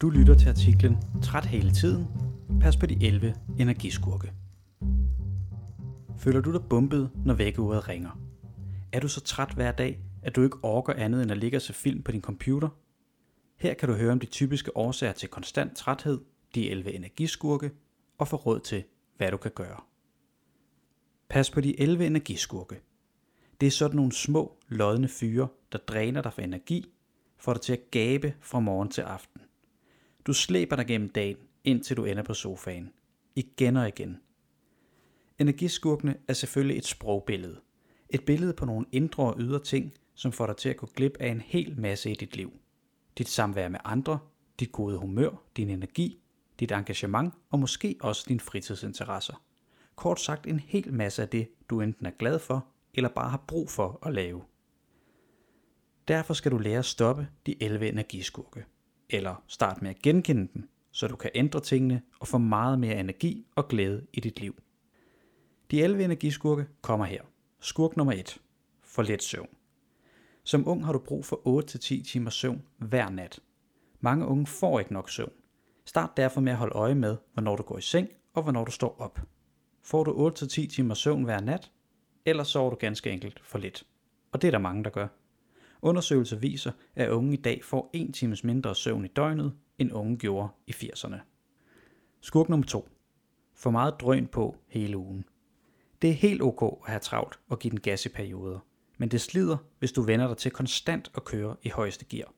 Du lytter til artiklen Træt hele tiden. Pas på de 11 energiskurke. Føler du dig bumpet, når vækkeuret ringer? Er du så træt hver dag, at du ikke orker andet end at ligge og se film på din computer? Her kan du høre om de typiske årsager til konstant træthed, de 11 energiskurke og få råd til, hvad du kan gøre. Pas på de 11 energiskurke. Det er sådan nogle små, lodne fyre, der dræner dig for energi, får dig til at gabe fra morgen til aften. Du slæber dig gennem dagen, indtil du ender på sofaen. Igen og igen. Energiskurkene er selvfølgelig et sprogbillede. Et billede på nogle indre og ydre ting, som får dig til at gå glip af en hel masse i dit liv. Dit samvær med andre, dit gode humør, din energi, dit engagement og måske også dine fritidsinteresser. Kort sagt en hel masse af det, du enten er glad for, eller bare har brug for at lave. Derfor skal du lære at stoppe de 11 energiskurke. Eller start med at genkende dem, så du kan ændre tingene og få meget mere energi og glæde i dit liv. De 11 energiskurke kommer her. Skurk nummer 1. For let søvn. Som ung har du brug for 8-10 timer søvn hver nat. Mange unge får ikke nok søvn. Start derfor med at holde øje med, hvornår du går i seng og hvornår du står op. Får du 8-10 timer søvn hver nat, ellers sover du ganske enkelt for lidt. Og det er der mange, der gør. Undersøgelser viser, at unge i dag får 1 times mindre søvn i døgnet, end unge gjorde i 80'erne. Skurk nummer 2. For meget drøn på hele ugen. Det er helt ok at have travlt og give den gas i perioder, men det slider, hvis du vender dig til konstant at køre i højeste gear.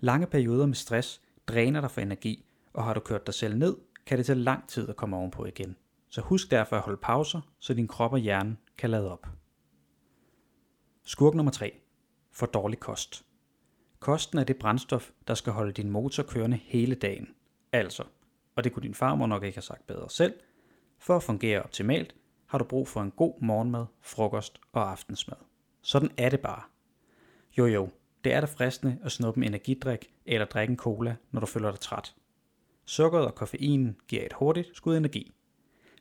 Lange perioder med stress dræner dig for energi, og har du kørt dig selv ned, kan det tage lang tid at komme ovenpå igen. Så husk derfor at holde pauser, så din krop og hjerne kan lade op. Skurk nummer 3. For dårlig kost. Kosten er det brændstof, der skal holde din motor kørende hele dagen. Altså, og det kunne din farmor nok ikke have sagt bedre selv, for at fungere optimalt, har du brug for en god morgenmad, frokost og aftensmad. Sådan er det bare. Jo jo, det er da fristende at snuppe en energidrik eller drikke en cola, når du føler dig træt. Sukkeret og koffeinen giver et hurtigt skud energi.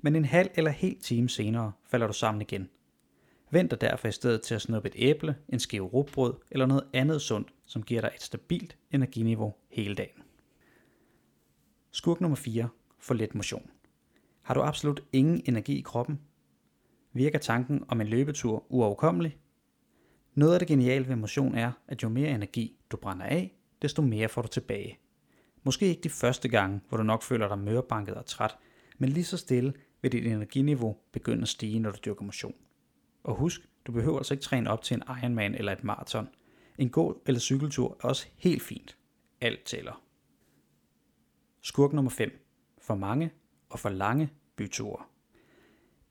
Men en halv eller hel time senere falder du sammen igen. Vent dig derfor i stedet til at snuppe et æble, en skive rugbrød eller noget andet sundt, som giver dig et stabilt energiniveau hele dagen. Skurk nummer 4. For let motion. Har du absolut ingen energi i kroppen? Virker tanken om en løbetur uoverkommelig? Noget af det geniale ved motion er, at jo mere energi du brænder af, desto mere får du tilbage. Måske ikke de første gange, hvor du nok føler dig mørbanket og træt, men lige så stille vil dit energiniveau begynde at stige, når du dyrker motion. Og husk, du behøver altså ikke træne op til en Ironman eller et maraton. En gå- eller cykeltur er også helt fint. Alt tæller. Skurk nummer 5. For mange og for lange byture.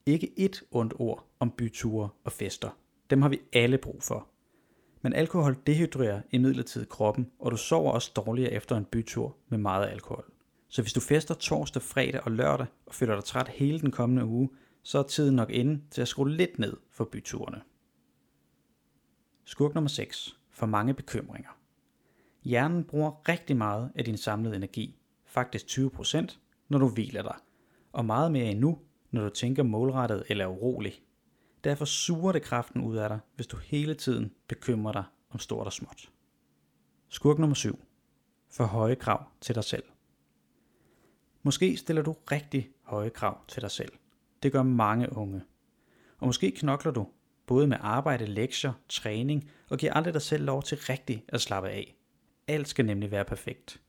Ikke et ondt ord om byture og fester. Dem har vi alle brug for. Men alkohol dehydrerer imidlertid kroppen, og du sover også dårligere efter en bytur med meget alkohol. Så hvis du fester torsdag, fredag og lørdag og føler dig træt hele den kommende uge, så er tiden nok inde til at skrue lidt ned for byturene. Skurk nummer 6. For mange bekymringer. Hjernen bruger rigtig meget af din samlede energi, faktisk 20%, når du hviler dig, og meget mere endnu, når du tænker målrettet eller urolig. Derfor suger det kraften ud af dig, hvis du hele tiden bekymrer dig om stort og småt. Skurk nummer 7. For høje krav til dig selv. Måske stiller du rigtig høje krav til dig selv. Det gør mange unge. Og måske knokler du, både med arbejde, lektier, træning, og giver aldrig dig selv lov til rigtigt at slappe af. Alt skal nemlig være perfekt.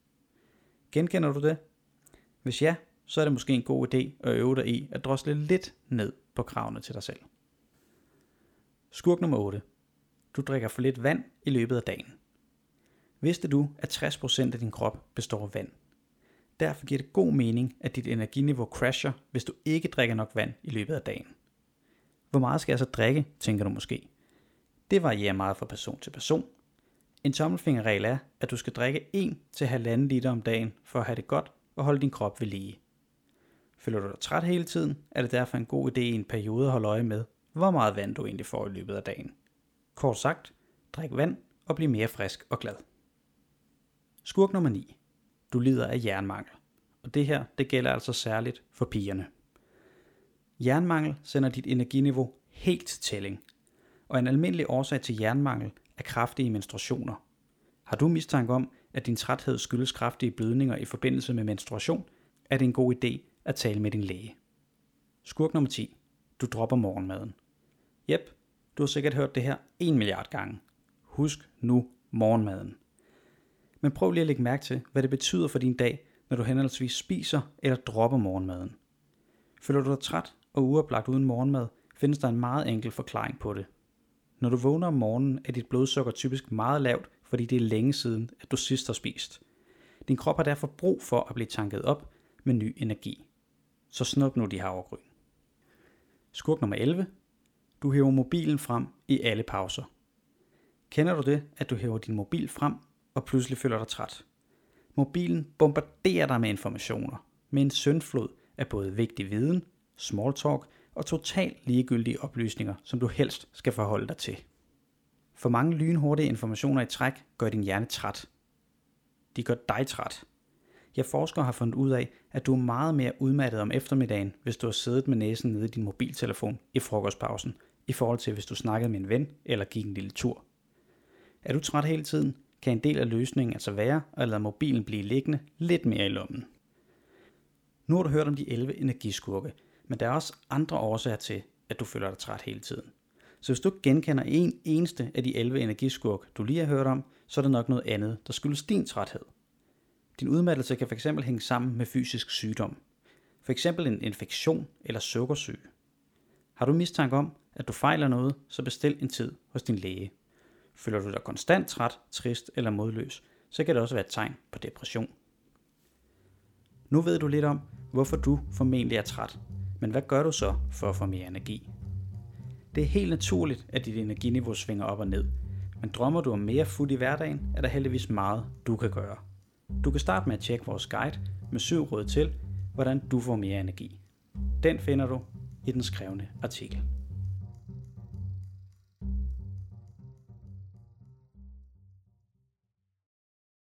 Genkender du det? Hvis ja, så er det måske en god idé at øve dig i at drosle lidt ned på kravene til dig selv. Skurk nummer 8. Du drikker for lidt vand i løbet af dagen. Vidste du, at 60% af din krop består af vand? Derfor giver det god mening, at dit energiniveau crasher, hvis du ikke drikker nok vand i løbet af dagen. Hvor meget skal jeg så drikke, tænker du måske. Det varierer meget fra person til person. En tommelfingerregel er, at du skal drikke 1-1,5 liter om dagen for at have det godt og holde din krop ved lige. Føler du dig træt hele tiden, er det derfor en god idé i en periode at holde øje med, hvor meget vand du egentlig får i løbet af dagen. Kort sagt, drik vand og bliv mere frisk og glad. Skurk nummer 9. Du lider af jernmangel. Og det her, det gælder altså særligt for pigerne. Jernmangel sender dit energiniveau helt til tælling. Og en almindelig årsag til jernmangel er kraftige menstruationer. Har du mistanke om, at din træthed skyldes kraftige blødninger i forbindelse med menstruation, er det en god idé at tale med din læge. Skurk nummer 10. Du dropper morgenmaden. Jep, du har sikkert hørt det her en milliard gange. Husk nu morgenmaden. Men prøv lige at lægge mærke til, hvad det betyder for din dag, når du henholdsvis spiser eller dropper morgenmaden. Føler du dig træt og uoplagt uden morgenmad, findes der en meget enkel forklaring på det. Når du vågner om morgenen, er dit blodsukker typisk meget lavt, fordi det er længe siden, at du sidst har spist. Din krop har derfor brug for at blive tanket op med ny energi. Så snup nu de havregryn. Skurk nummer 11. Du hæver mobilen frem i alle pauser. Kender du det, at du hæver din mobil frem og pludselig føler dig træt? Mobilen bombarderer dig med informationer, med en søndflod af både vigtig viden, small talk og totalt ligegyldige oplysninger, som du helst skal forholde dig til. For mange lynhurtige informationer i træk gør din hjerne træt. De gør dig træt. Jeg forskere har fundet ud af, at du er meget mere udmattet om eftermiddagen, hvis du har siddet med næsen nede i din mobiltelefon i frokostpausen, i forhold til hvis du snakkede med en ven eller gik en lille tur. Er du træt hele tiden, kan en del af løsningen altså være at lade mobilen blive liggende lidt mere i lommen. Nu har du hørt om de 11 energiskurke, men der er også andre årsager til, at du føler dig træt hele tiden. Så hvis du genkender en eneste af de 11 energiskurk, du lige har hørt om, så er det nok noget andet, der skyldes din træthed. Din udmattelse kan fx hænge sammen med fysisk sygdom. For eksempel en infektion eller sukkersyge. Har du mistanke om, at du fejler noget, så bestil en tid hos din læge. Føler du dig konstant træt, trist eller modløs, så kan det også være et tegn på depression. Nu ved du lidt om, hvorfor du formentlig er træt, men hvad gør du så for at få mere energi? Det er helt naturligt, at dit energiniveau svinger op og ned, men drømmer du om mere fuld i hverdagen, er der heldigvis meget, du kan gøre. Du kan starte med at tjekke vores guide med syv råd til, hvordan du får mere energi. Den finder du i den skrevne artikel.